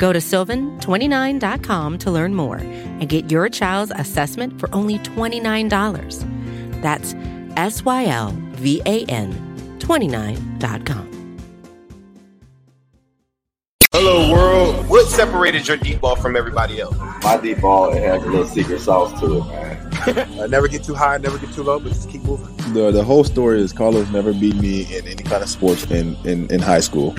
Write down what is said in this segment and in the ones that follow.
Go to sylvan29.com to learn more and get your child's assessment for only $29. That's S Y L V A N 29.com. Hello, world. What separated your deep ball from everybody else? My deep ball it has a little secret sauce to it, man. uh, never get too high, never get too low, but just keep moving. The the whole story is Carlos never beat me in any kind of sports in, in, in high school.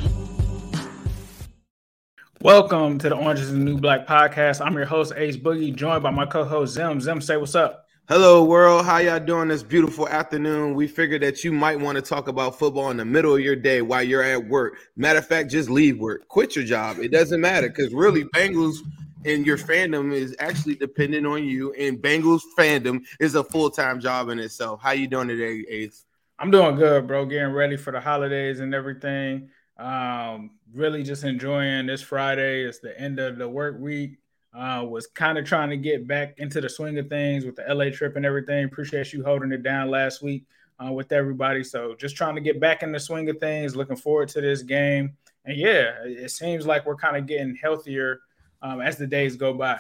Welcome to the Orange is the New Black podcast. I'm your host, Ace Boogie, joined by my co-host Zim. Zim, say what's up. Hello, world. How y'all doing this beautiful afternoon? We figured that you might want to talk about football in the middle of your day while you're at work. Matter of fact, just leave work, quit your job. It doesn't matter because really, Bengals and your fandom is actually dependent on you, and Bengals fandom is a full time job in itself. How you doing today, Ace? I'm doing good, bro. Getting ready for the holidays and everything. Um, really just enjoying this Friday. It's the end of the work week. Uh, was kind of trying to get back into the swing of things with the LA trip and everything. Appreciate you holding it down last week uh, with everybody. So just trying to get back in the swing of things. Looking forward to this game. And yeah, it seems like we're kind of getting healthier um, as the days go by.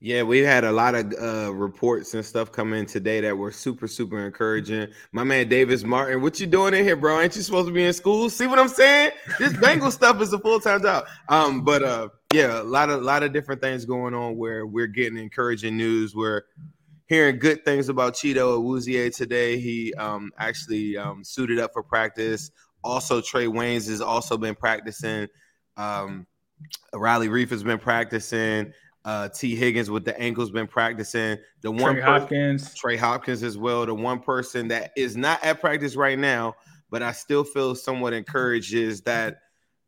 Yeah, we had a lot of uh, reports and stuff come in today that were super, super encouraging. My man Davis Martin, what you doing in here, bro? Ain't you supposed to be in school? See what I'm saying? This Bengal stuff is a full time job. Um, but uh, yeah, a lot of lot of different things going on where we're getting encouraging news. We're hearing good things about Chido Awuzie today. He um, actually um, suited up for practice. Also, Trae Waynes has also been practicing. Um, Riley Reiff has been practicing. Uh, T. Higgins with the ankles been practicing. The one Trey Hopkins, Trey Hopkins as well. The one person that is not at practice right now, but I still feel somewhat encouraged is that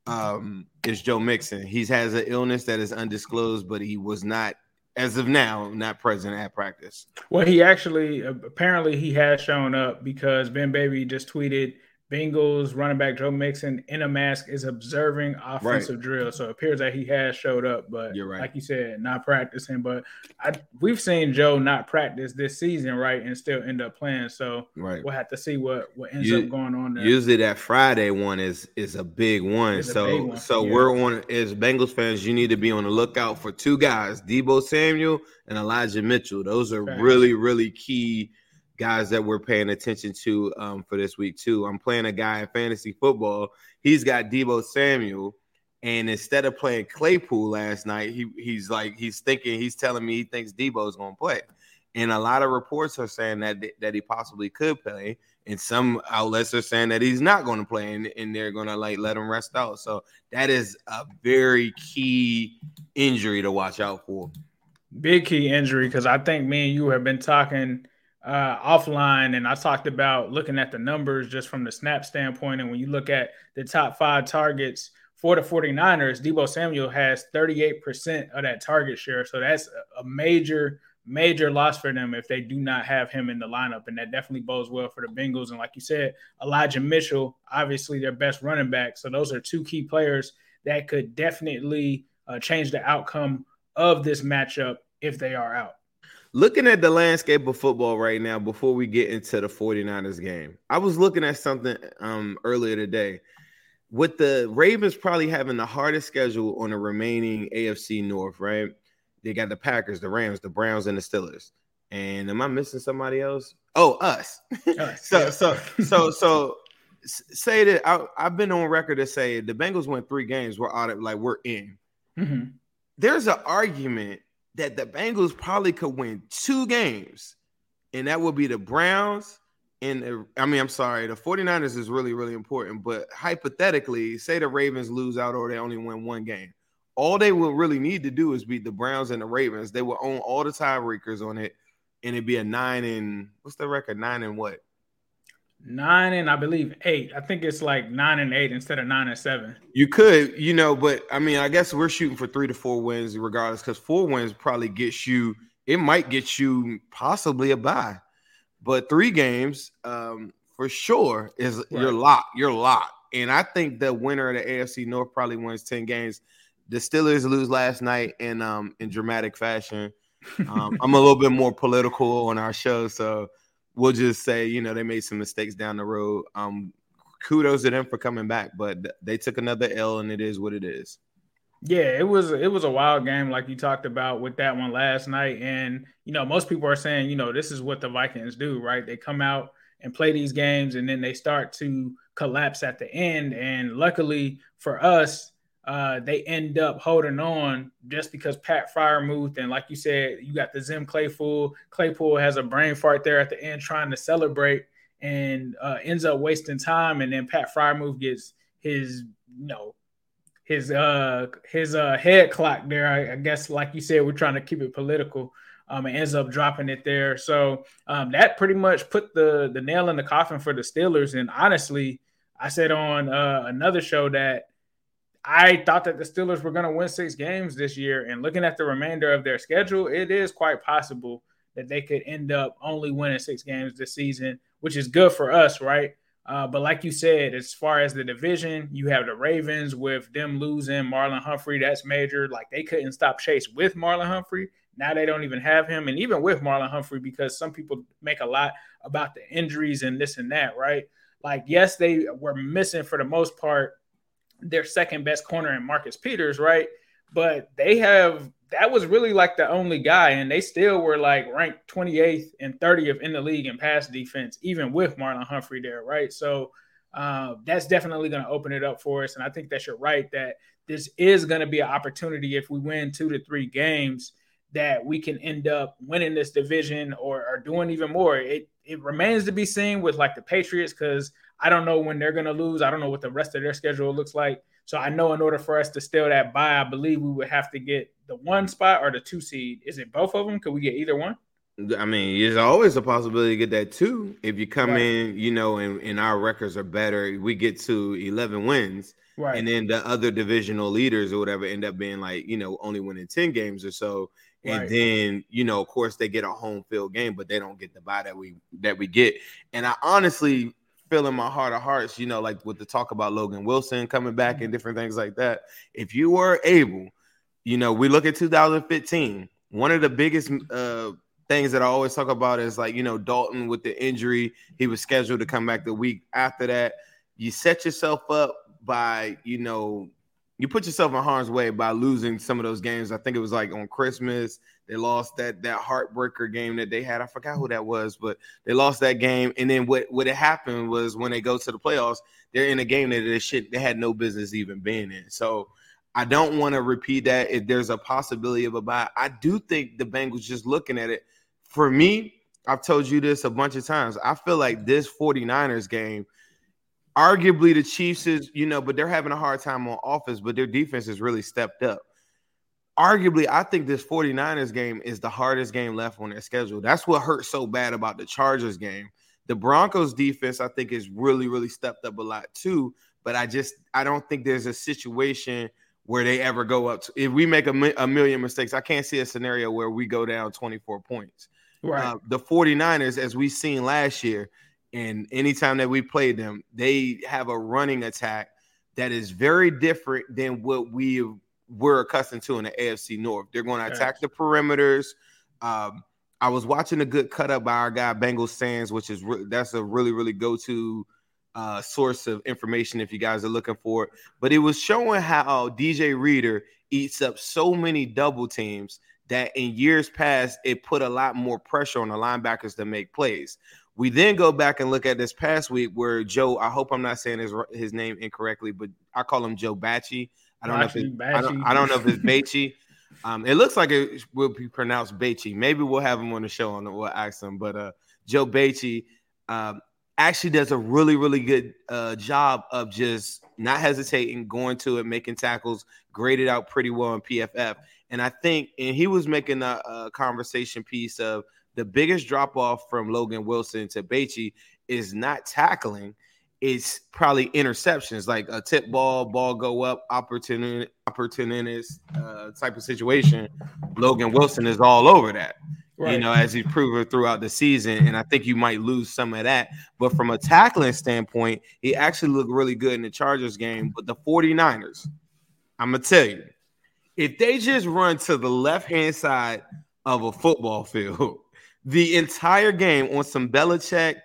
um, is Joe Mixon. He has an illness that is undisclosed, but he was not, as of now, not present at practice. Well, he actually apparently he has shown up because Ben Baby just tweeted Bengals running back Joe Mixon in a mask is observing offensive right. drill. So it appears that he has showed up, but You're right. like you said, not practicing. But I, we've seen Joe not practice this season, right, and still end up playing. So right. we'll have to see what, what ends you, up going on there. Usually that Friday one is is a big one. It's so big one. so yeah. we're on as Bengals fans, you need to be on the lookout for two guys, Deebo Samuel and Elijah Mitchell. Those are really, really key guys that we're paying attention to um, for this week too. I'm playing a guy in fantasy football. He's got Deebo Samuel, and instead of playing Claypool last night, he he's like he's thinking he's telling me he thinks Deebo's going to play. And a lot of reports are saying that that he possibly could play, and some outlets are saying that he's not going to play, and, and they're going to like let him rest out. So that is a very key injury to watch out for. Big key injury because I think me and you have been talking uh, offline, and I talked about looking at the numbers just from the snap standpoint. And when you look at the top five targets for the 49ers, Deebo Samuel has 38% of that target share. So that's a major, major loss for them if they do not have him in the lineup. And that definitely bodes well for the Bengals. And like you said, Elijah Mitchell, obviously their best running back. So those are two key players that could definitely uh, change the outcome of this matchup if they are out looking at the landscape of football right now before we get into the 49ers game i was looking at something um, earlier today. With the ravens probably having the hardest schedule on the remaining afc north right? They got the packers the rams the browns and the steelers. And am i missing somebody else? Oh us, us so, yeah. so so so say that I, have been on record to say the bengals win three games we're out of like we're in. Mm-hmm. there's an argument that the Bengals probably could win two games, and that would be the Browns. And I mean, I'm sorry, the 49ers is really, really important. But hypothetically, say the Ravens lose out or they only win one game. All they will really need to do is beat the Browns and the Ravens. They will own all the tiebreakers on it, and it'd be a nine and what's the record? Nine and what? Nine and I believe eight. I think it's like nine and eight instead of nine and seven. You could, you know, but I mean, I guess we're shooting for three to four wins regardless, because four wins probably gets you it might get you possibly a bye. But three games, um, for sure, is right. you're locked. You're. And I think the winner of the AFC North probably wins 10 games. The Steelers lose last night in um in dramatic fashion. Um, I'm a little bit more political on our show, so we'll just say, you know, they made some mistakes down the road. Um, kudos to them for coming back, but they took another L, and it is what it is. Yeah, it was it was a wild game, like you talked about with that one last night. And you know, most people are saying, you know, this is what the Vikings do, right? They come out and play these games, and then they start to collapse at the end. And luckily for us, uh, they end up holding on just because Pat Freiermuth. and like you said, you got the Zim Claypool. Claypool has a brain fart there at the end trying to celebrate and uh, ends up wasting time. And then Pat Freiermuth gets his, you know, his uh his uh head clock there. I, I, guess like you said, we're trying to keep it political. Um, and ends up dropping it there. So um, that pretty much put the the nail in the coffin for the Steelers. And honestly, I said on uh, another show that I thought that the Steelers were going to win six games this year. And looking at the remainder of their schedule, it is quite possible that they could end up only winning six games this season, which is good for us, right? Uh, but like you said, as far as the division, you have the Ravens with them losing Marlon Humphrey. That's major. Like they couldn't stop Chase with Marlon Humphrey. Now they don't even have him. And even with Marlon Humphrey, because some people make a lot about the injuries and this and that, right? Like, yes, they were missing for the most part their second best corner in Marcus Peters, right? But they have that was really like the only guy, and they still were like ranked 28th and 30th in the league in pass defense, even with Marlon Humphrey there, right? So uh, that's definitely going to open it up for us. And I think that you're right that this is going to be an opportunity if we win two to three games that we can end up winning this division or, or doing even more. It it remains to be seen with like the Patriots because I don't know when they're going to lose. I don't know what the rest of their schedule looks like. So I know in order for us to steal that bye, I believe we would have to get the one spot or the two seed. Is it both of them? Could we get either one? I mean, there's always a possibility to get that too. If you come right. in, you know, and, and our records are better, we get to 11 wins. Right. And then the other divisional leaders or whatever end up being like, you know, only winning 10 games or so. And right. then, you know, of course, they get a home field game, but they don't get the bye that we that we get. And I honestly feel in my heart of hearts, you know, like with the talk about Logan Wilson coming back mm-hmm. and different things like that. If you were able, you know, we look at 2015, one of the biggest uh things that I always talk about is like, you know, Dalton with the injury, he was scheduled to come back the week after that. You set yourself up by, you know, you put yourself in harm's way by losing some of those games. I think it was like on Christmas, they lost that that heartbreaker game that they had. I forgot who that was, but they lost that game. And then what what happened was when they go to the playoffs, they're in a game that they shit they had no business even being in. So I don't want to repeat that. If there's a possibility of a bye, I do think the Bengals just looking at it. For me, I've told you this a bunch of times. I feel like this 49ers game, arguably the Chiefs is, you know, but they're having a hard time on offense, but their defense has really stepped up arguably, I think this 49ers game is the hardest game left on their schedule. That's what hurt so bad about the Chargers game. The Broncos defense, I think, is really, really stepped up a lot too. But I just, I don't think there's a situation where they ever go up. To, if we make a, a million mistakes, I can't see a scenario where we go down 24 points. Right. Uh, the 49ers, as we seen last year, and anytime that we played them, they have a running attack that is very different than what we we're accustomed to in the AFC North. They're going to attack the perimeters. Um, I was watching a good cut up by our guy Bengals Sands, which is re- that's a really really go to uh, source of information if you guys are looking for it. But it was showing how DJ Reader eats up so many double teams that in years past it put a lot more pressure on the linebackers to make plays. We then go back and look at this past week where Joe, I hope I'm not saying his his name incorrectly, but I call him Joe Bachie. I don't know if it, I don't, I don't know if it's Bachy. Um, it looks like it will be pronounced Bachy. Maybe we'll have him on the show and we'll ask him. But uh, Joe Bachy um, actually does a really, really good uh, job of just not hesitating, going to it, making tackles, graded out pretty well in PFF. And I think, and he was making a, a conversation piece of the biggest drop off from Logan Wilson to Bachy is not tackling – it's probably interceptions, like a tip ball, ball go up, opportunity, opportunist uh, type of situation. Logan Wilson is all over that, right. you know, as he's proven throughout the season. And I think you might lose some of that. But from a tackling standpoint, he actually looked really good in the Chargers game. But the 49ers, I'm going to tell you, if they just run to the left hand side of a football field the entire game on some Belichick,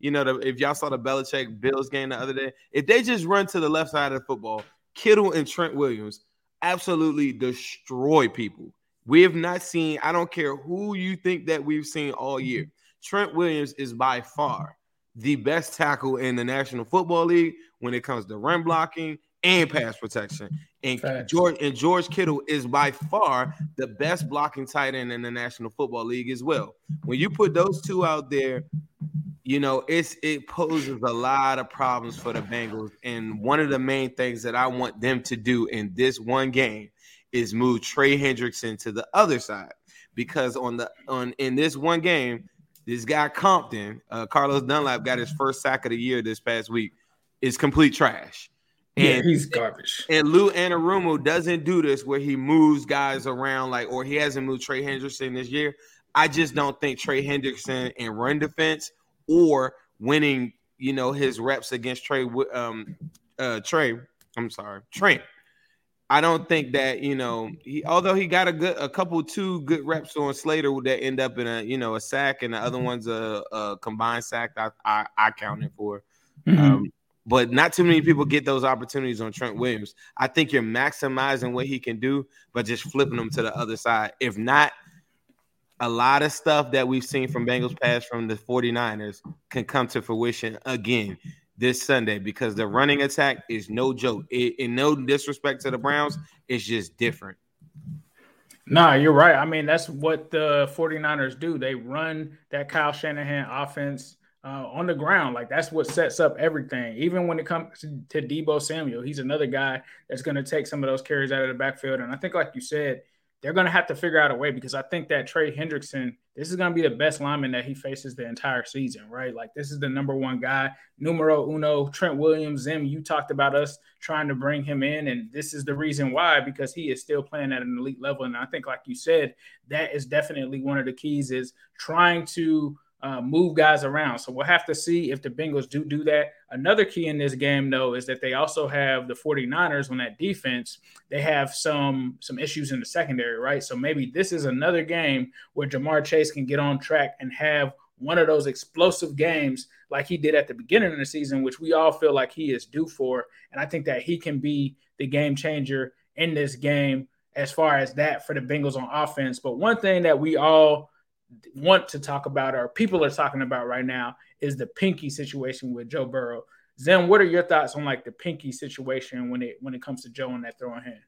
you know, the, if y'all saw the Belichick Bills game the other day, if they just run to the left side of the football, Kittle and Trent Williams absolutely destroy people. We have not seen, I don't care who you think that we've seen all year. Mm-hmm. Trent Williams is by far the best tackle in the National Football League when it comes to run mm-hmm. blocking and pass protection. And Facts. George and George Kittle is by far the best blocking tight end in the National Football League as well. When you put those two out there, you know it's it poses a lot of problems for the Bengals. And one of the main things that I want them to do in this one game is move Trey Hendrickson to the other side because on the on in this one game, this guy Compton, uh, Carlos Dunlap got his first sack of the year this past week. Is complete trash. And, yeah, he's garbage. And Lou Anarumo doesn't do this where he moves guys around like, or he hasn't moved Trey Hendrickson this year. I just don't think Trey Hendrickson in run defense or winning, you know, his reps against Trey, um, uh, Trey. I'm sorry, Trent. I don't think that you know he, although he got a good, a couple two good reps on Slater that end up in a you know a sack, and the other one's a, a combined sack. I I, I counted for. Mm-hmm. Um, but not too many people get those opportunities on Trent Williams. I think you're maximizing what he can do, but just flipping him to the other side. If not, a lot of stuff that we've seen from Bengals pass from the 49ers can come to fruition again this Sunday because the running attack is no joke. It, in no disrespect to the Browns, it's just different. Nah, you're right. I mean, that's what the 49ers do. They run that Kyle Shanahan offense uh, on the ground. Like that's what sets up everything. Even when it comes to, to Deebo Samuel, he's another guy that's going to take some of those carries out of the backfield. And I think, like you said, they're going to have to figure out a way because I think that Trey Hendrickson, this is going to be the best lineman that he faces the entire season, right? Like this is the number one guy, numero uno, Trent Williams. Zim, you talked about us trying to bring him in, and this is the reason why because he is still playing at an elite level. And I think, like you said, that is definitely one of the keys is trying to uh, move guys around. So we'll have to see if the Bengals do do that. Another key in this game, though, is that they also have the 49ers on that defense. They have some some issues in the secondary, right? So maybe this is another game where Ja'Marr Chase can get on track and have one of those explosive games like he did at the beginning of the season, which we all feel like he is due for. And I think that he can be the game changer in this game as far as that for the Bengals on offense. But one thing that we all want to talk about or people are talking about right now is the pinky situation with Joe Burrow. Zen, what are your thoughts on like the pinky situation when it when it comes to Joe and that throwing hand?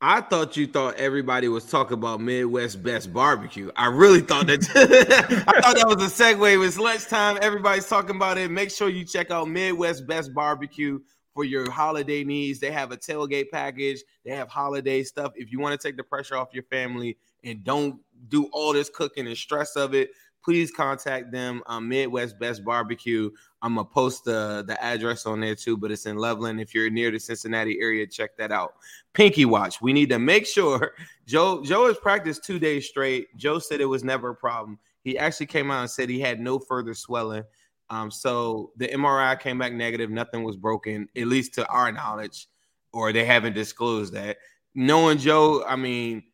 I thought you thought everybody was talking about Midwest Best Barbecue. I really thought that. I thought that was a segue. It was lunchtime. Everybody's talking about it. Make sure you check out Midwest Best Barbecue for your holiday needs. They have a tailgate package. They have holiday stuff. If you want to take the pressure off your family and don't do all this cooking and stress of it, please contact them. Um, Midwest Best Barbecue. I'm gonna post the the address on there too, but it's in Loveland. If you're near the Cincinnati area, check that out. Pinky Watch. We need to make sure Joe Joe has practiced two days straight. Joe said it was never a problem. He actually came out and said he had no further swelling. Um, so the MRI came back negative. Nothing was broken, at least to our knowledge, or they haven't disclosed that. Knowing Joe, I mean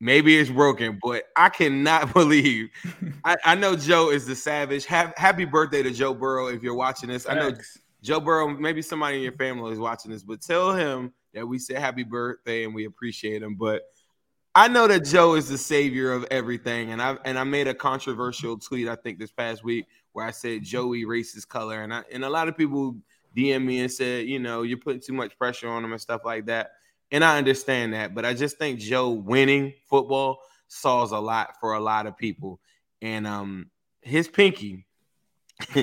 Maybe it's broken, but I cannot believe. I, I know Joe is the savage. Have, happy birthday to Joe Burrow if you're watching this. Thanks. I know Joe Burrow, maybe somebody in your family is watching this, but tell him that we said happy birthday and we appreciate him. But I know that Joe is the savior of everything, and I and I made a controversial tweet I think this past week where I said Joey racist color, and I and a lot of people DM me and said, you know, you're putting too much pressure on him and stuff like that. And I understand that, but I just think Joe winning football solves a lot for a lot of people. And um his pinky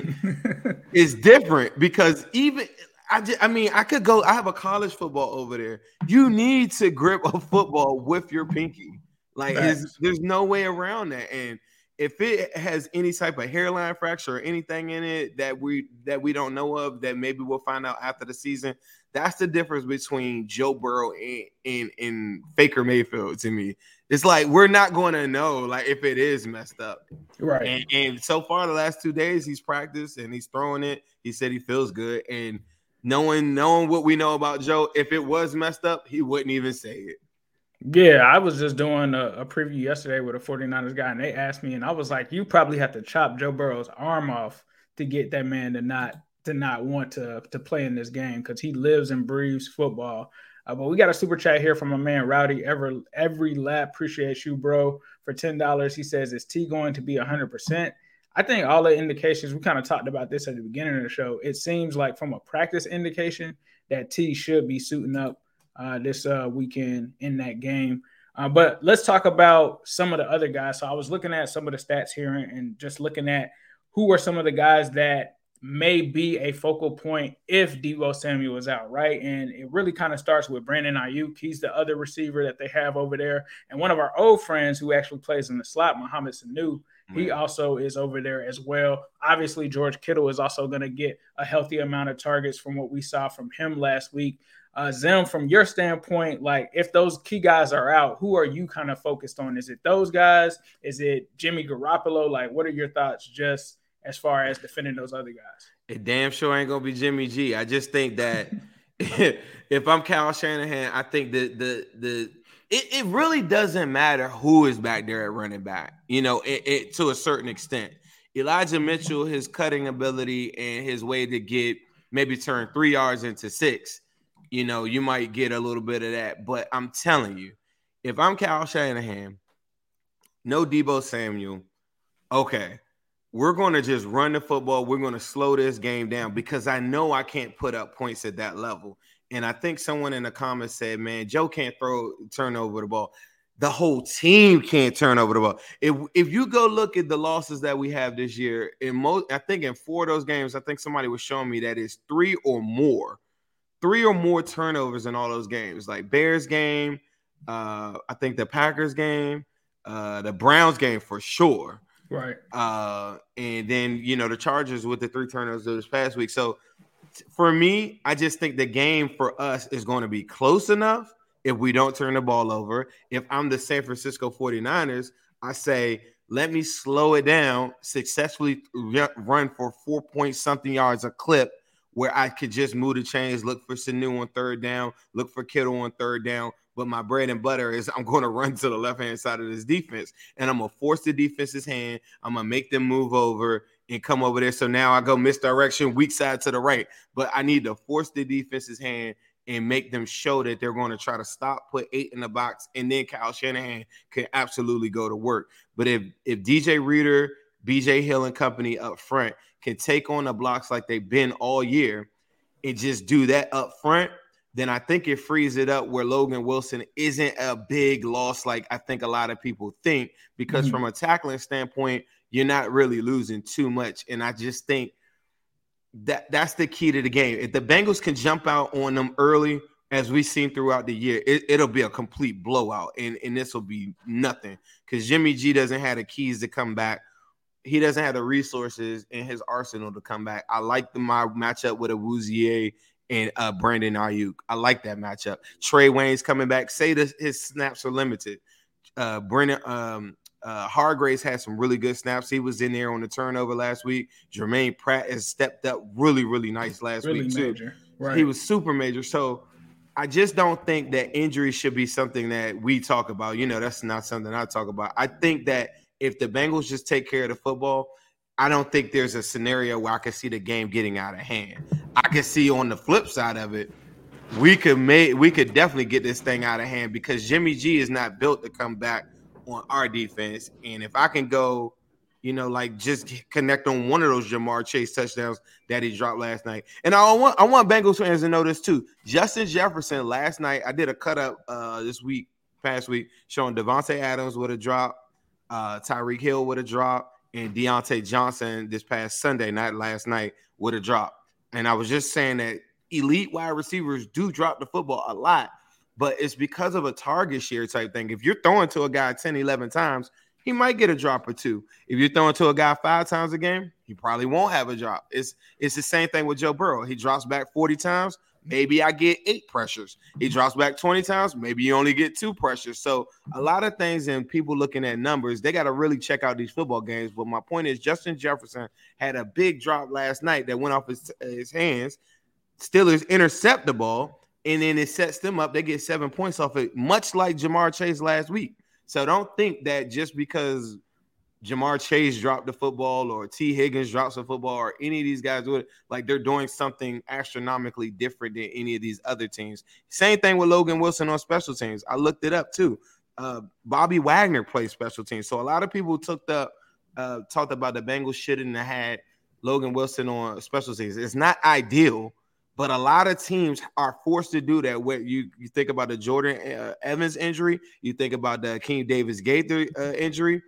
is different because even I, just, I mean, I could go. I have a college football over there. You need to grip a football with your pinky. Like, there's no way around that. And if it has any type of hairline fracture or anything in it that we that we don't know of, that maybe we'll find out after the season. That's the difference between Joe Burrow and and, and Faker Mayfield to me. It's like we're not going to know like if it is messed up, right? And, and so far, the last two days, he's practiced and he's throwing it. He said he feels good, and knowing knowing what we know about Joe, if it was messed up, he wouldn't even say it. Yeah, I was just doing a, a, preview yesterday with a 49ers guy, and they asked me, and I was like, you probably have to chop Joe Burrow's arm off to get that man to not to not want to to play in this game because he lives and breathes football. Uh, but we got a super chat here from a man, Rowdy. Ever every lap appreciates you, bro. For ten dollars, he says, "Is T going to be hundred percent?" I think all the indications we kind of talked about this at the beginning of the show. It seems like from a practice indication that T should be suiting up uh, this uh, weekend in that game. Uh, but let's talk about some of the other guys. So I was looking at some of the stats here and just looking at who are some of the guys that may be a focal point if Deebo Samuel is out, right? And it really kind of starts with Brandon Aiyuk. He's the other receiver that they have over there. And one of our old friends who actually plays in the slot, Mohamed Sanu, he also is over there as well. Obviously, George Kittle is also going to get a healthy amount of targets from what we saw from him last week. Uh, Zim, from your standpoint, like if those key guys are out, who are you kind of focused on? Is it those guys? Is it Jimmy Garoppolo? Like, what are your thoughts just as far as defending those other guys? It damn sure ain't gonna be Jimmy G. I just think that if I'm Kyle Shanahan, I think that the the it, it really doesn't matter who is back there at running back. You know, it, it to a certain extent. Elijah Mitchell, his cutting ability and his way to get maybe turn three yards into six you know, you might get a little bit of that. But I'm telling you, if I'm Kyle Shanahan, no Deebo Samuel, okay, we're going to just run the football. We're going to slow this game down because I know I can't put up points at that level. And I think someone in the comments said, man, Joe can't throw, turn over the ball. The whole team can't turn over the ball. If if you go look at the losses that we have this year, in most, I think in four of those games, I think somebody was showing me that is three or more three or more turnovers in all those games, like Bears game, uh, I think the Packers game, uh, the Browns game for sure. Right. Uh, and then you know the Chargers with the three turnovers this past week. So for me, I just think the game for us is going to be close enough if we don't turn the ball over. If I'm the San Francisco 49ers, I say let me slow it down, successfully run for four point something yards a clip where I could just move the chains, look for Sanu on third down, look for Kittle on third down. But my bread and butter is I'm going to run to the left hand side of this defense, and I'm gonna force the defense's hand. I'm gonna make them move over and come over there. So now I go misdirection, weak side to the right. But I need to force the defense's hand and make them show that they're going to try to stop, put eight in the box, and then Kyle Shanahan can absolutely go to work. But if if DJ Reader, BJ Hill, and company up front can take on the blocks like they've been all year and just do that up front, then I think it frees it up where Logan Wilson isn't a big loss like I think a lot of people think, because mm-hmm. from a tackling standpoint, you're not really losing too much. And I just think that that's the key to the game. If the Bengals can jump out on them early, as we've seen throughout the year, it, will be a complete blowout, and, and this will be nothing because Jimmy G doesn't have the keys to come back he doesn't have the resources in his arsenal to come back. I like the my matchup with a Awuzie and uh, Brandon Aiyuk. I like that matchup. Trae Waynes coming back. Say that his snaps are limited. Uh, Brandon um, uh, Hargreaves had some really good snaps. He was in there on the turnover last week. Germaine Pratt has stepped up really, really nice last really week major. too. Right. He was super major. So I just don't think that injury should be something that we talk about. You know, that's not something I talk about. I think that if the Bengals just take care of the football, I don't think there's a scenario where I can see the game getting out of hand. I can see on the flip side of it, we could make we could definitely get this thing out of hand because Jimmy G is not built to come back on our defense. And if I can go, you know, like just connect on one of those Ja'Marr Chase touchdowns that he dropped last night. And I want I want Bengals fans to know this too. Justin Jefferson last night, I did a cut up uh this week, past week, showing Davante Adams with a drop uh, Tyreek Hill with a drop, and Diontae Johnson this past Sunday, not last night, with a drop. And I was just saying that elite wide receivers do drop the football a lot, but it's because of a target share type thing. If you're throwing to a guy 10, 11 times, he might get a drop or two. If you're throwing to a guy five times a game, he probably won't have a drop. It's it's the same thing with Joe Burrow. He drops back 40 times, maybe I get eight pressures. He drops back 20 times, maybe you only get two pressures. So a lot of things and people looking at numbers, they got to really check out these football games. But my point is Justin Jefferson had a big drop last night that went off his, his hands. Steelers intercept the ball, and then it sets them up. They get seven points off it, much like Ja'Marr Chase last week. So don't think that just because Ja'Marr Chase dropped the football or T. Higgins drops the football or any of these guys it, like they're doing something astronomically different than any of these other teams. Same thing with Logan Wilson on special teams. I looked it up too. Uh, Bobby Wagner plays special teams. So a lot of people took the uh, talked about the Bengals shouldn't have had Logan Wilson on special teams. It's not ideal, but a lot of teams are forced to do that. Where you, you think about the Jordan uh, Evans injury, you think about the Akeem Davis-Gaither uh, injury.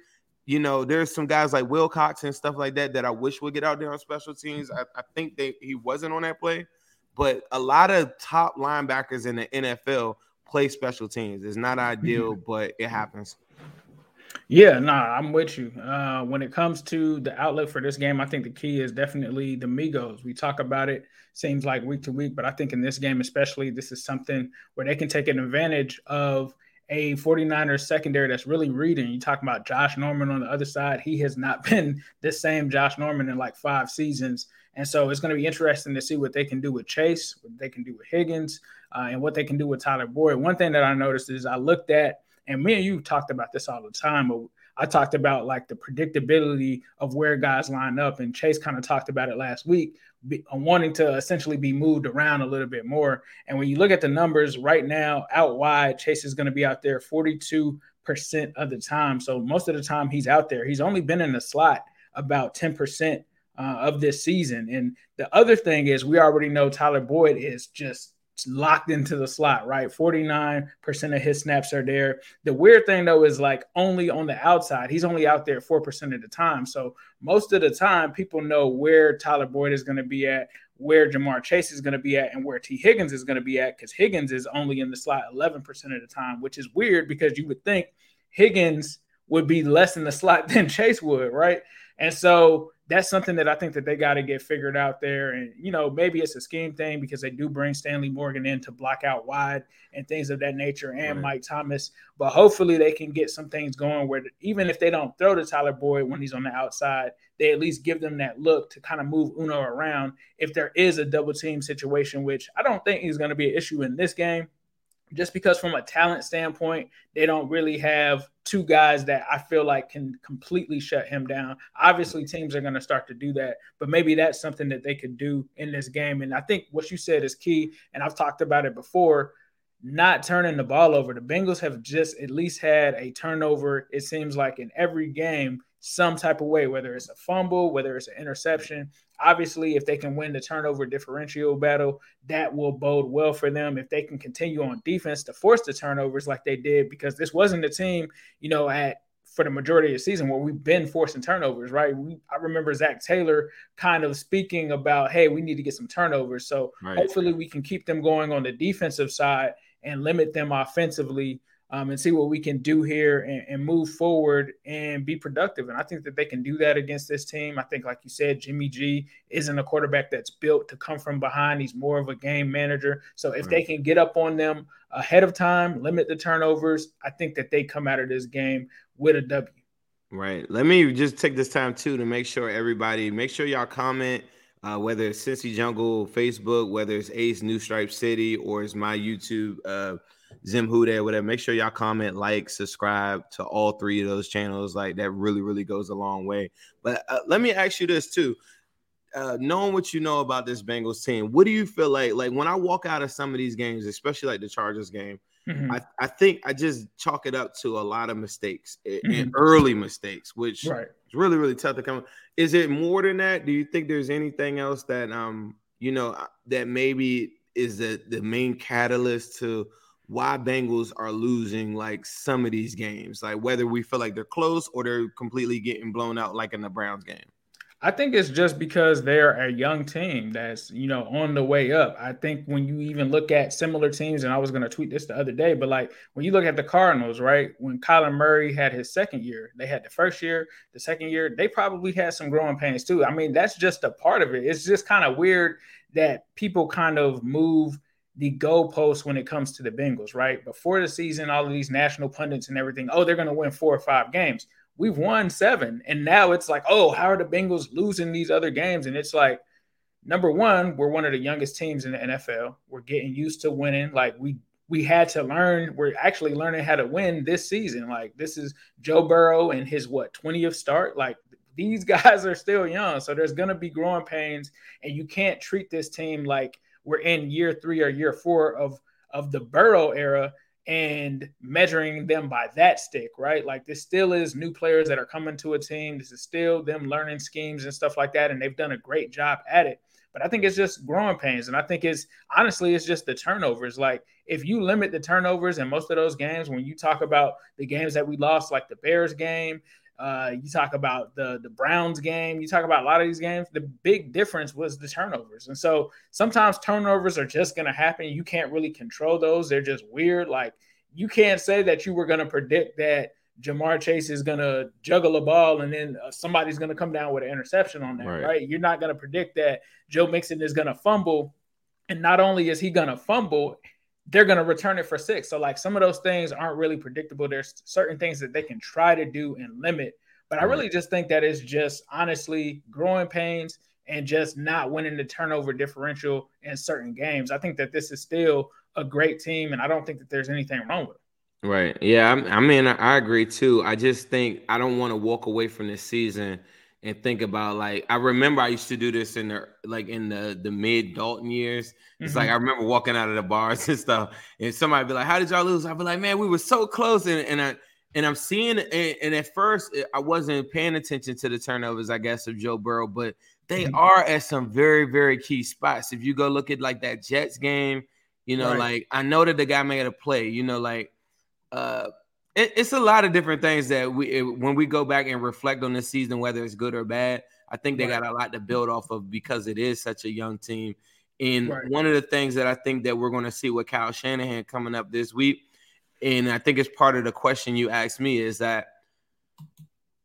You know, there's some guys like Wilcox and stuff like that that I wish would get out there on special teams. I, I think they he wasn't on that play, but a lot of top linebackers in the NFL play special teams. It's not ideal, but it happens. Yeah, nah, I'm with you. Uh, when it comes to the outlet for this game, I think the key is definitely the Migos. We talk about it, seems like week to week, but I think in this game, especially, this is something where they can take an advantage of a 49ers secondary that's really reading. You talk about Josh Norman on the other side. He has not been the same Josh Norman in like five seasons. And so it's going to be interesting to see what they can do with Chase, what they can do with Higgins, uh, and what they can do with Tyler Boyd. One thing that I noticed is I looked at and me and you talked about this all the time. But I talked about like the predictability of where guys line up, and Chase kind of talked about it last week, be, wanting to essentially be moved around a little bit more. And when you look at the numbers right now, out wide, Chase is going to be out there 42% of the time. So most of the time he's out there. He's only been in the slot about 10% uh, of this season. And the other thing is, we already know Tyler Boyd is just locked into the slot, right? 49% of his snaps are there. The weird thing though is like only on the outside. He's only out there 4% of the time. So most of the time people know where Tyler Boyd is going to be at, where Ja'Marr Chase is going to be at and where T Higgins is going to be at cuz Higgins is only in the slot 11% of the time, which is weird because you would think Higgins would be less in the slot than Chase would, right? And so that's something that I think that they got to get figured out there. And, you know, maybe it's a scheme thing because they do bring Stanley Morgan in to block out wide and things of that nature and right. Mike Thomas. But hopefully they can get some things going where even if they don't throw to Tyler Boyd when he's on the outside, they at least give them that look to kind of move Uno around if there is a double team situation, which I don't think is going to be an issue in this game just because from a talent standpoint, they don't really have two guys that I feel like can completely shut him down. Obviously, mm-hmm. teams are going to start to do that, but maybe that's something that they could do in this game. And I think what you said is key. And I've talked about it before not turning the ball over. The Bengals have just at least had a turnover, it seems like, in every game some type of way, whether it's a fumble, whether it's an interception. Obviously, if they can win the turnover differential battle, that will bode well for them. If they can continue on defense to force the turnovers like they did, because this wasn't a team, you know, at for the majority of the season where we've been forcing turnovers, right? We, I remember Zac Taylor kind of speaking about, hey, we need to get some turnovers. So right. hopefully we can keep them going on the defensive side and limit them offensively um, and see what we can do here and, and, move forward and be productive. And I think that they can do that against this team. I think, like you said, Jimmy G isn't a quarterback that's built to come from behind. He's more of a game manager. So if right. they can get up on them ahead of time, limit the turnovers, I think that they come out of this game with a W. Right. Let me just take this time too to make sure everybody make sure y'all comment. Uh, whether it's Cincy Jungle Facebook, whether it's Ace New Stripe City, or it's my YouTube uh, Zim Who there, whatever. Make sure y'all comment, like, subscribe to all three of those channels. Like that really, really goes a long way. But uh, let me ask you this too. Uh, knowing what you know about this Bengals team, what do you feel like? Like when I walk out of some of these games, especially like the Chargers game, mm-hmm. I, I think I just chalk it up to a lot of mistakes mm-hmm. and early mistakes, which right. is really, really tough to come. Is it more than that? Do you think there's anything else that um you know that maybe is the the main catalyst to why Bengals are losing like some of these games, like whether we feel like they're close or they're completely getting blown out, like in the Browns game. I think it's just because they're a young team that's, you know, on the way up. I think when you even look at similar teams, and I was going to tweet this the other day, but like when you look at the Cardinals, right? When Kyler Murray had his second year, they had the first year, the second year, they probably had some growing pains too. I mean, that's just a part of it. It's just kind of weird that people kind of move the goalposts when it comes to the Bengals, right? Before the season, all of these national pundits and everything, oh, they're going to win four or five games we've won seven. And now it's like, oh, how are the Bengals losing these other games? And it's like, number one, we're one of the youngest teams in the NFL. We're getting used to winning. Like we we had to learn, we're actually learning how to win this season. Like this is Joe Burrow and his what 20th start. Like these guys are still young. So there's gonna be growing pains, and you can't treat this team like we're in year three or year four of of the Burrow era and measuring them by that stick, right? Like this still is new players that are coming to a team. This is still them learning schemes and stuff like that, and they've done a great job at it. But I think it's just growing pains, and I think it's honestly it's just the turnovers. Like if you limit the turnovers in most of those games, when you talk about the games that we lost, like the Bears game, uh, you talk about the the Browns game. You talk about a lot of these games. The big difference was the turnovers, and so sometimes turnovers are just going to happen. You can't really control those. They're just weird. Like you can't say that you were going to predict that Ja'Marr Chase is going to juggle a ball and then uh, somebody's going to come down with an interception on that, right? right? You're not going to predict that Joe Mixon is going to fumble, and not only is he going to fumble, they're going to return it for six. So like some of those things aren't really predictable. There's certain things that they can try to do and limit, but I mm-hmm. really just think that is just honestly growing pains and just not winning the turnover differential in certain games. I think that this is still a great team, and I don't think that there's anything wrong with it. Right. Yeah. I, mean, I agree too. I just think I don't want to walk away from this season and think about like I remember I used to do this in the like in the the mid Dalton years. It's mm-hmm. like I remember walking out of the bars and stuff, and somebody be like, "How did y'all lose?" I'd be like, "Man, we were so close," and and I and I'm seeing and, and at first I wasn't paying attention to the turnovers, I guess, of Joe Burrow, but they mm-hmm. are at some very very key spots. If you go look at like that Jets game, you know, right. like I know that the guy made a play, you know, like uh it, it's a lot of different things that we it, when we go back and reflect on the season, whether it's good or bad. I think they right. got a lot to build off of because it is such a young team. And right. one of the things that I think that we're going to see with Kyle Shanahan coming up this week, and I think it's part of the question you asked me, is that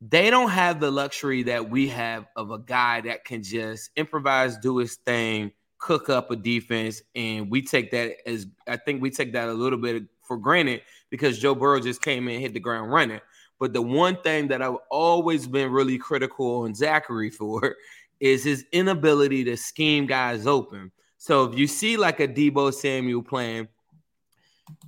they don't have the luxury that we have of a guy that can just improvise, do his thing, cook up a defense, and we take that as I think we take that a little bit for granted because Joe Burrow just came in hit the ground running. But the one thing that I've always been really critical on Zachary for is his inability to scheme guys open. So if you see like a Deebo Samuel playing,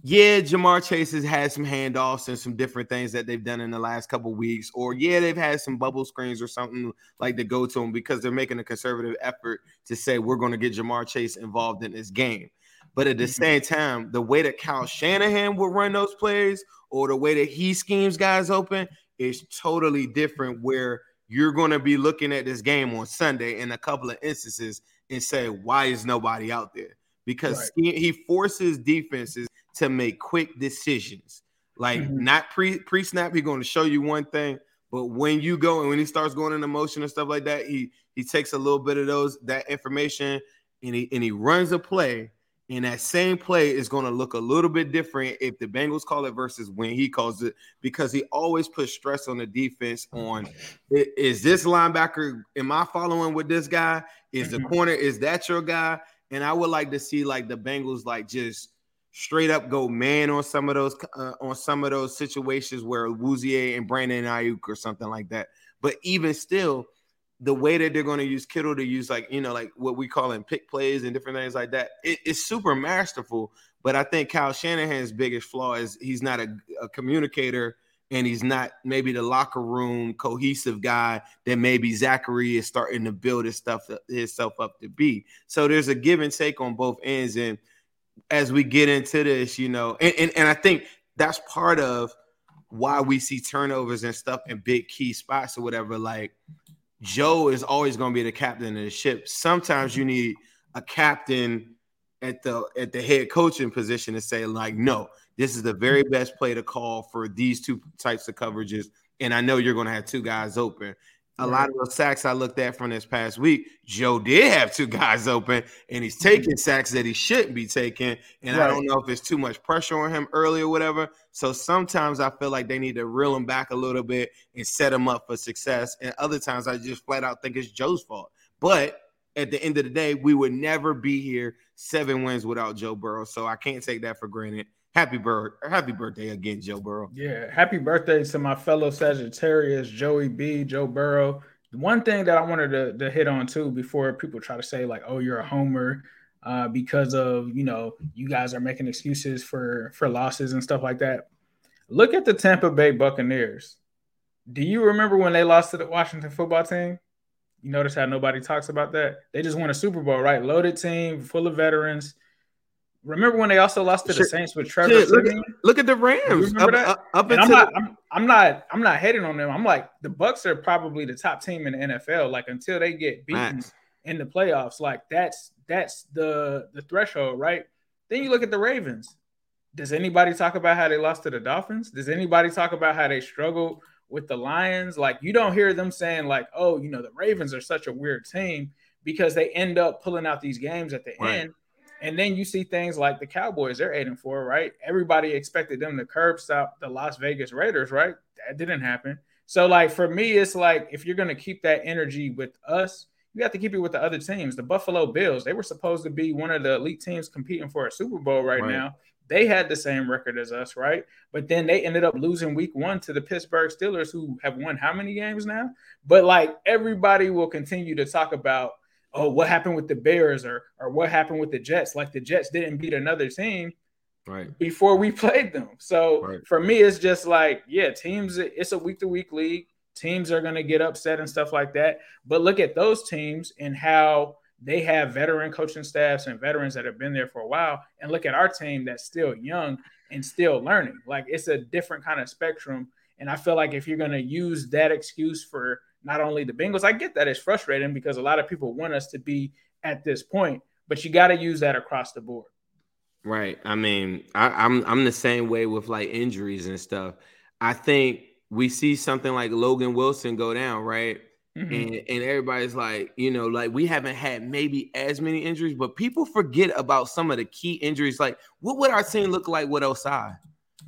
yeah, Ja'Marr Chase has had some handoffs and some different things that they've done in the last couple weeks, or yeah, they've had some bubble screens or something like to go to him because they're making a conservative effort to say we're going to get Ja'Marr Chase involved in this game. But at the mm-hmm. same time, the way that Kyle Shanahan would run those plays or the way that he schemes guys open is totally different. Where you're going to be looking at this game on Sunday in a couple of instances and say, why is nobody out there? Because right. he forces defenses to make quick decisions. Like mm-hmm. not pre pre snap, he's going to show you one thing, but when you go and when he starts going into motion and stuff like that, he he takes a little bit of those that information and he and he runs a play and that same play is going to look a little bit different if the Bengals call it versus when he calls it because he always puts stress on the defense on is this linebacker am I following with this guy? Is the mm-hmm. corner is that your guy? And I would like to see like the Bengals like just straight up go man on some of those uh, on some of those situations where Awuzie and Brandon Aiyuk or something like that. But even still the way that they're going to use Kittle to use like you know like what we call in pick plays and different things like that, it, it's super masterful. But I think Kyle Shanahan's biggest flaw is he's not a, a communicator and he's not maybe the locker room cohesive guy that maybe Zachary is starting to build his stuff himself up to be. So there's a give and take on both ends. And as we get into this, you know, and, and, and I think that's part of why we see turnovers and stuff in big key spots or whatever. Like Joe is always going to be the captain of the ship. Sometimes you mm-hmm. need a captain at the at the head coaching position to say like, no, this is the very mm-hmm. best play to call for these two types of coverages, and I know you're going to have two guys open. A right. lot of those sacks I looked at from this past week, Joe did have two guys open, and he's mm-hmm. taking sacks that he shouldn't be taking. And right. I don't know if it's too much pressure on him early or whatever. So sometimes I feel like they need to reel him back a little bit and set him up for success. And other times I just flat out think it's Joe's fault. But at the end of the day, we would never be here seven wins without Joe Burrow. So I can't take that for granted. Happy birth, happy birthday again, Joe Burrow. Yeah, happy birthday to my fellow Sagittarius, Joey B, Joe Burrow. One thing that I wanted to, to hit on too before people try to say like, "Oh, you're a homer," uh, because of you know you guys are making excuses for for losses and stuff like that. Look at the Tampa Bay Buccaneers. Do you remember when they lost to the Washington football team? You notice how nobody talks about that? They just won a Super Bowl, right? Loaded team, full of veterans. Remember when they also lost to the Saints with Trevor? Shit, look, at, look, at, the Rams. Up, up, up I'm not, I'm, I'm, not, I'm not hating on them. I'm like the Bucs are probably the top team in the NFL. Like until they get beaten nice. in the playoffs, like that's that's the the threshold, right? Then you look at the Ravens. Does anybody talk about how they lost to the Dolphins? Does anybody talk about how they struggled with the Lions? Like you don't hear them saying like, "Oh, you know, the Ravens are such a weird team," because they end up pulling out these games at the right. end and then you see things like the Cowboys, they're eight and four, right? Everybody expected them to curb stop the Las Vegas Raiders, right? That didn't happen. So, like for me, it's like if you're gonna keep that energy with us, you have to keep it with the other teams. The Buffalo Bills, they were supposed to be one of the elite teams competing for a Super Bowl right, right. now. They had the same record as us, right? But then they ended up losing week one to the Pittsburgh Steelers, who have won how many games now? But like everybody will continue to talk about oh, what happened with the Bears or or what happened with the Jets? Like the Jets didn't beat another team right before we played them. So right. for me, it's just like, yeah, teams, it's a week to week league. Teams are gonna get upset and stuff like that. But look at those teams and how they have veteran coaching staffs and veterans that have been there for a while. And look at our team that's still young and still learning. Like it's a different kind of spectrum. And I feel like if you're gonna use that excuse for not only the Bengals. I get that it's frustrating because a lot of people want us to be at this point, but you got to use that across the board. Right. I mean, I, I'm I'm the same way with like injuries and stuff. I think we see something like Logan Wilson go down, right? Mm-hmm. And and everybody's like, you know, like we haven't had maybe as many injuries, but people forget about some of the key injuries. Like, what would our team look like with Ossai?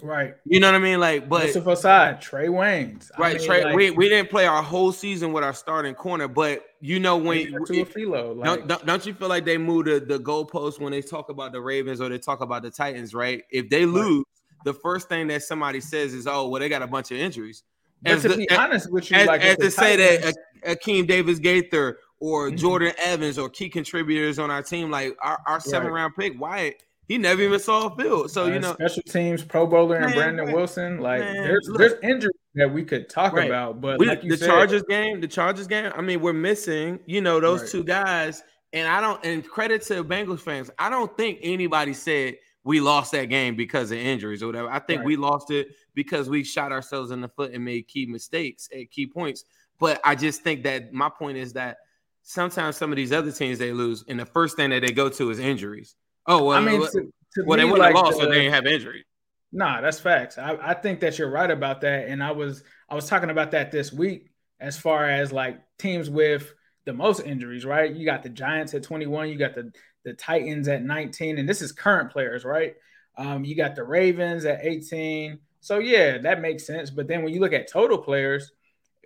Right. You know what I mean? Like, but Joseph Ossai, Trae Waynes. Right. I mean, Trae, like, we, we didn't play our whole season with our starting corner, but you know when to a like, don't, don't, don't you feel like they move the, the goalpost when they talk about the Ravens or they talk about the Titans, right? If they lose, right. the first thing that somebody says is, "Oh, well, they got a bunch of injuries." But as to the, be honest with you, as, like as to say that Akeem Davis Gaither or mm-hmm. Jordan Evans or key contributors on our team, like our, our seven right. round pick, Wyatt he never even saw a field. So uh, you know, special teams, Pro Bowler, and man, Brandon man, Wilson. Like man, there's look, there's injuries that we could talk right. about, but we, like the said, Chargers game, the Chargers game. I mean, we're missing you know those right. two guys, and I don't. And credit to Bengals fans, I don't think anybody said we lost that game because of injuries or whatever. I think right. we lost it because we shot ourselves in the foot and made key mistakes at key points. But I just think that my point is that sometimes some of these other teams they lose, and the first thing that they go to is injuries. Oh well, I mean, to, to well, they wouldn't like have lost, the, so they didn't have injury. Nah, that's facts. I, I think that you're right about that, and I was I was talking about that this week as far as like teams with the most injuries, right? You got the Giants at 21, you got the the Titans at 19, and this is current players, right? Um, you got the Ravens at 18. So yeah, that makes sense. But then when you look at total players,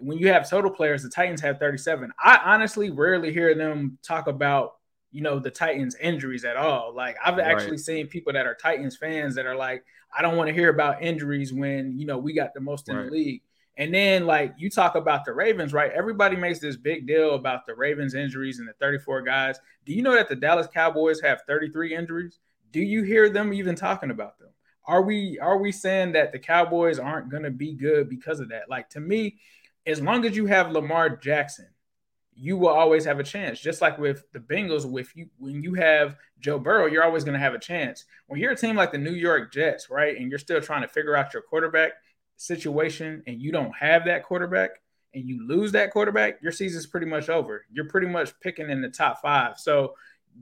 when you have total players, the Titans have 37. I honestly rarely hear them talk about you know, the Titans injuries at all. Like I've right. actually seen people that are Titans fans that are like, I don't want to hear about injuries when, you know, we got the most in right. the league. And then like you talk about the Ravens, right? Everybody makes this big deal about the Ravens injuries and the 34 guys. Do you know that the Dallas Cowboys have 33 injuries? Do you hear them even talking about them? Are we are we saying that the Cowboys aren't going to be good because of that? Like to me, as long as you have Lamar Jackson you will always have a chance. Just like with the Bengals, with you when you have Joe Burrow, you're always going to have a chance. When you're a team like the New York Jets, right, and you're still trying to figure out your quarterback situation, and you don't have that quarterback, and you lose that quarterback, your season's pretty much over. You're pretty much picking in the top five. So,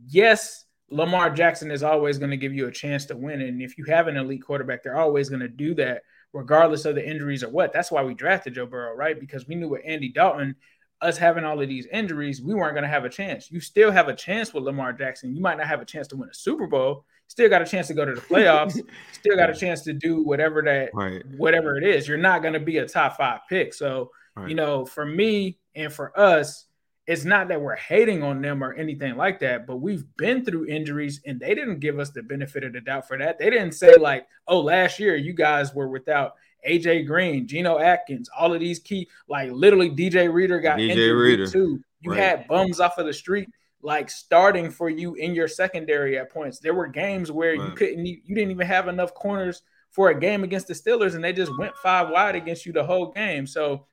yes, Lamar Jackson is always going to give you a chance to win, and if you have an elite quarterback, they're always going to do that regardless of the injuries or what. That's why we drafted Joe Burrow, right? Because we knew with Andy Dalton us having all of these injuries, we weren't going to have a chance. You still have a chance with Lamar Jackson. You might not have a chance to win a Super Bowl. Still got a chance to go to the playoffs. still got a chance to do whatever that Right. whatever it is. You're not going to be a top five pick. So Right. you know, for me and for us, it's not that we're hating on them or anything like that, but we've been through injuries and they didn't give us the benefit of the doubt for that. They didn't say, like, oh, last year you guys were without AJ Green, Geno Atkins, all of these key, like literally DJ Reader got DJ injured Reader. too. You Right. had bums off of the street, like starting for you in your secondary at points. There were games where you couldn't, you didn't even have enough corners for a game against the Steelers, and they just went five wide against you the whole game. So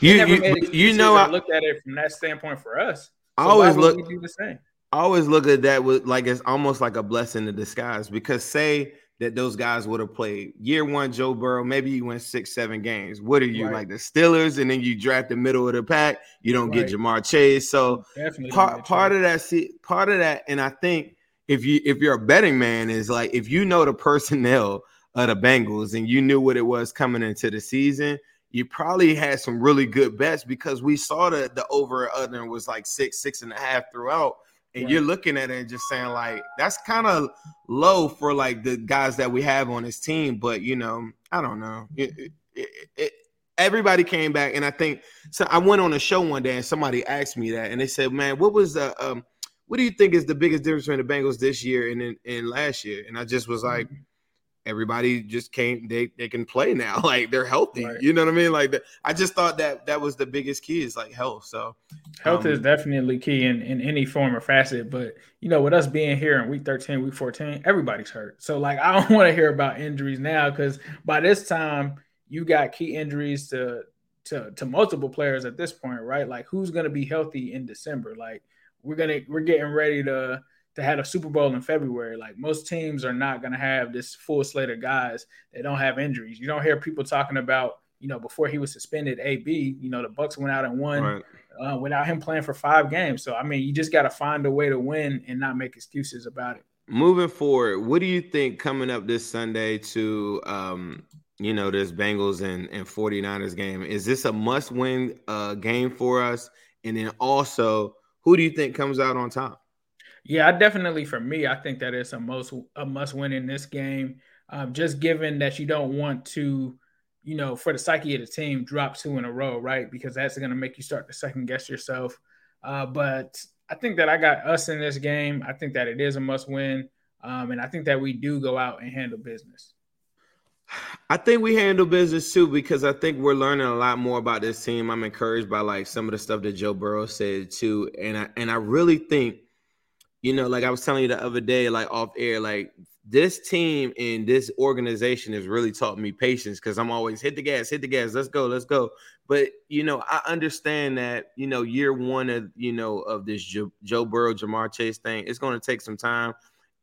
You never you, made you know I, looked at it from that standpoint for us. I always look- do the same. I always look at that with like it's almost like a blessing in disguise because say that those guys would have played year one Joe Burrow, maybe you win six, seven games. What are you Right. like the Steelers, and then you draft the middle of the pack? You don't Right. get Ja'Marr Chase, so Definitely part part of that see part of that, and I think if you if you're a betting man, is like if you know the personnel of the Bengals and you knew what it was coming into the season, you probably had some really good bets because we saw the the over under was like six, six and a half throughout. And you're looking at it and just saying, like, that's kind of low for like the guys that we have on this team. But you know, I don't know. It, it, it, everybody came back, and I think so. I went on a show one day and somebody asked me that, and they said, "Man, what was the um, what do you think is the biggest difference between the Bengals this year and in, and last year?" And I just was like, everybody just came. They they can play now. Like they're healthy. Right. You know what I mean? Like the, I just thought that that was the biggest key is like health. So Health um, is definitely key in, in any form or facet. But you know, with us being here in week 13, week 14, everybody's hurt. So like I don't want to hear about injuries now because by this time you got key injuries to to to multiple players at this point, right? Like who's gonna be healthy in December? Like we're gonna we're getting ready to to have a Super Bowl in February. Like most teams are not gonna have this full slate of guys that don't have injuries. You don't hear people talking about, you know, before he was suspended, AB, you know, the Bucs went out and won right. uh, without him playing for five games. So I mean, you just got to find a way to win and not make excuses about it. moving forward, what do you think coming up this Sunday to um, you know, this Bengals and, and 49ers game? Is this a must-win uh game for us? And then also, who do you think comes out on top? Yeah, I definitely for me, I think that it's a most a must win in this game. Um, just given that you don't want to, you know, for the psyche of the team, drop two in a row, right? Because that's going to make you start to second guess yourself. Uh, but I think that I got us in this game. I think that it is a must win, um, and I think that we do go out and handle business. I think we handle business too because I think we're learning a lot more about this team. I'm encouraged by like some of the stuff that Joe Burrow said too, and I and I really think, you know, like I was telling you the other day, like off air, like this team and this organization has really taught me patience because I'm always hit the gas, hit the gas, let's go, let's go. But you know, I understand that you know year one of you know of this Joe, Joe Burrow, Ja'Marr Chase thing, it's going to take some time,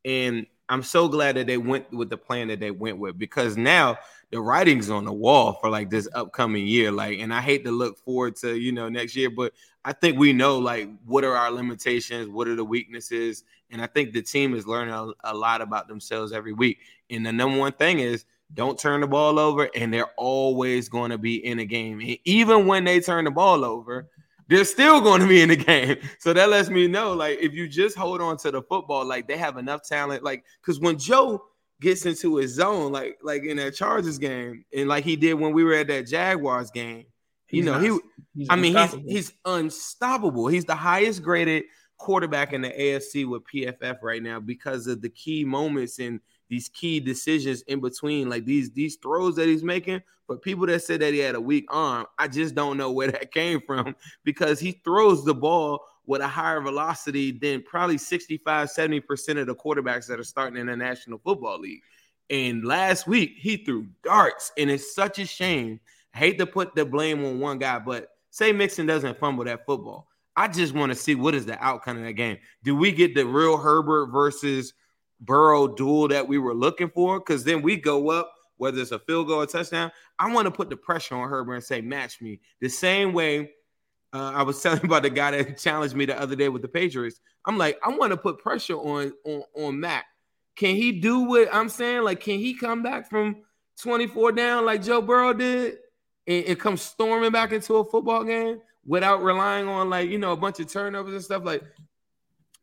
and I'm so glad that they went with the plan that they went with because now the writing's on the wall for like this upcoming year. Like, and I hate to look forward to you know next year, but I think we know like what are our limitations, what are the weaknesses, and I think the team is learning a, a lot about themselves every week. And the number one thing is don't turn the ball over, and they're always going to be in a game. And even when they turn the ball over, they're still going to be in the game. So that lets me know, like, if you just hold on to the football, like they have enough talent. Like, because when Joe gets into his zone, like like in that Chargers game, and like he did when we were at that Jaguars game, you He's know, not- he I mean, he's unstoppable. he's unstoppable. He's the highest graded quarterback in the AFC with PFF right now because of the key moments and these key decisions in between, like these these throws that he's making. But people that said that he had a weak arm, I just don't know where that came from because he throws the ball with a higher velocity than probably 65, 70% of the quarterbacks that are starting in the National Football League. And last week he threw darts, and it's such a shame. I hate to put the blame on one guy, but say Mixon doesn't fumble that football. I just want to see what is the outcome of that game. Do we get the real Herbert versus Burrow duel that we were looking for? Because then we go up, whether it's a field goal or touchdown. I want to put the pressure on Herbert and say, match me. The same way uh, I was telling about the guy that challenged me the other day with the Patriots. I'm like, I want to put pressure on, on, on Mac. Can he do what I'm saying? Like, can he come back from 24 down like Joe Burrow did? and it comes storming back into a football game without relying on like you know a bunch of turnovers and stuff like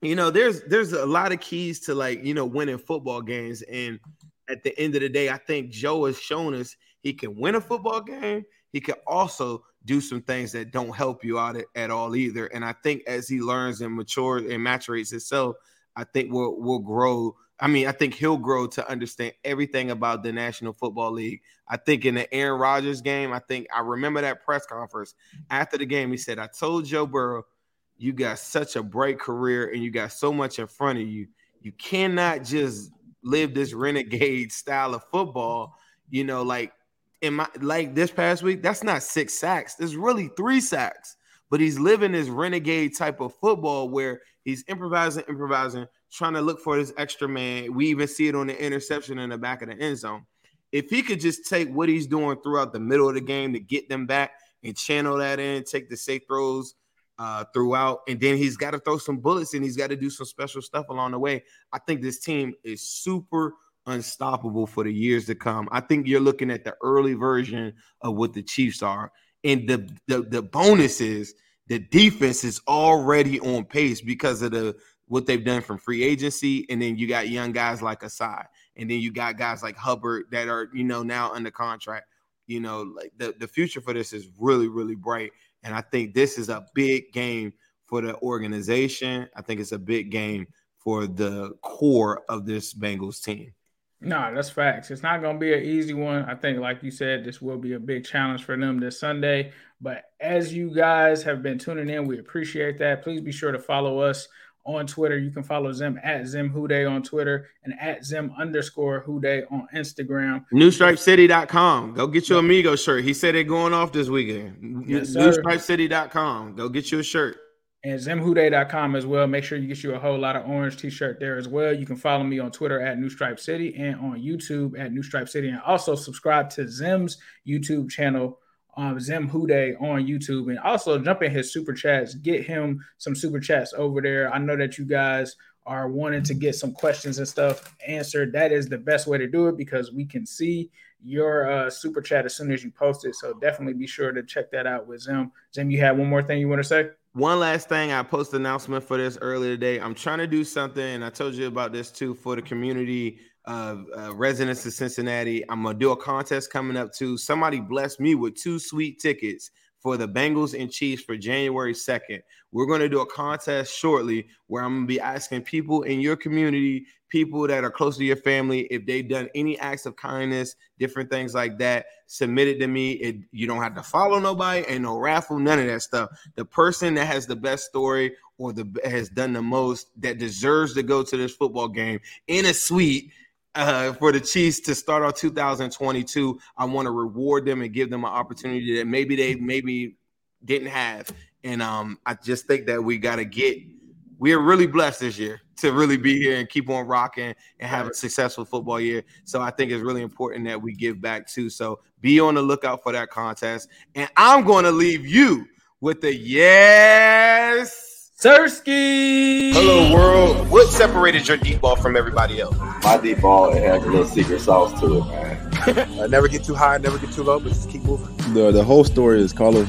you know there's there's a lot of keys to like you know winning football games and at the end of the day i think joe has shown us he can win a football game he can also do some things that don't help you out at, all either and i think as he learns and matures and maturates himself i think we'll we'll grow I mean, I think he'll grow to understand everything about the National Football League. I think in the Aaron Rodgers game, I think I remember that press conference after the game. He said, I told Joe Burrow, you got such a bright career and you got so much in front of you. You cannot just live this renegade style of football. You know, like in my like this past week, that's not six sacks. There's really three sacks. But he's living this renegade type of football where he's improvising, improvising, trying to look for this extra man. We even see it on the interception in the back of the end zone. If he could just take what he's doing throughout the middle of the game to get them back and channel that in, take the safe throws uh, throughout, and then he's got to throw some bullets and he's got to do some special stuff along the way. I think this team is super unstoppable for the years to come. I think you're looking at the early version of what the Chiefs are. And the the, the bonus is the defense is already on pace because of the what they've done from free agency, and then you got young guys like Ossai, and then you got guys like Hubbard that are you know now under contract. You know, like the the future for this is really really bright, and I think this is a big game for the organization. I think it's a big game for the core of this Bengals team. No, that's facts. It's not going to be an easy one. I think, like you said, this will be a big challenge for them this Sunday. But as you guys have been tuning in, we appreciate that. Please be sure to follow us on Twitter. You can follow Zim at Zim Hude on Twitter and at Zim underscore Hude on Instagram. NewStripeCity.com. Go get your Amigo shirt. He said they're going off this weekend. Yes, NewStripeCity.com. Go get your shirt. And ZimHude.com as well. Make sure you get you a whole lot of orange t-shirt there as well. You can follow me on Twitter at New Stripe City and on YouTube at New Stripe City. And also subscribe to Zim's YouTube channel um, Zim Hude on YouTube and also jump in his super chats. Get him some super chats over there. I know that you guys are wanting to get some questions and stuff answered. That is the best way to do it because we can see your uh, super chat as soon as you post it. So definitely be sure to check that out with Zim. Zim, you have one more thing you want to say? One last thing, I posted announcement for this earlier today. I'm trying to do something, and I told you about this too for the community of uh, residents of Cincinnati. I'm gonna do a contest coming up too. Somebody blessed me with two suite tickets for the Bengals and Chiefs for January 2nd. We're going to do a contest shortly where I'm going to be asking people in your community, people that are close to your family, if they've done any acts of kindness, different things like that, submit it to me. It, you don't have to follow nobody, ain't no raffle, none of that stuff. The person that has the best story or the has done the most that deserves to go to this football game in a suite uh, for the Chiefs to start off 2022. I want to reward them and give them an opportunity that maybe they maybe didn't have. And um, I just think that we got to get. We are really blessed this year to really be here and keep on rocking and have a successful football year. So I think it's really important that we give back too. So be on the lookout for that contest. And I'm going to leave you with the yes. Sirski. Hello, world. What separated your deep ball from everybody else? My deep ball it has a little secret sauce to it, man. I uh, never get too high, never get too low, but just keep moving. The the whole story is Carlos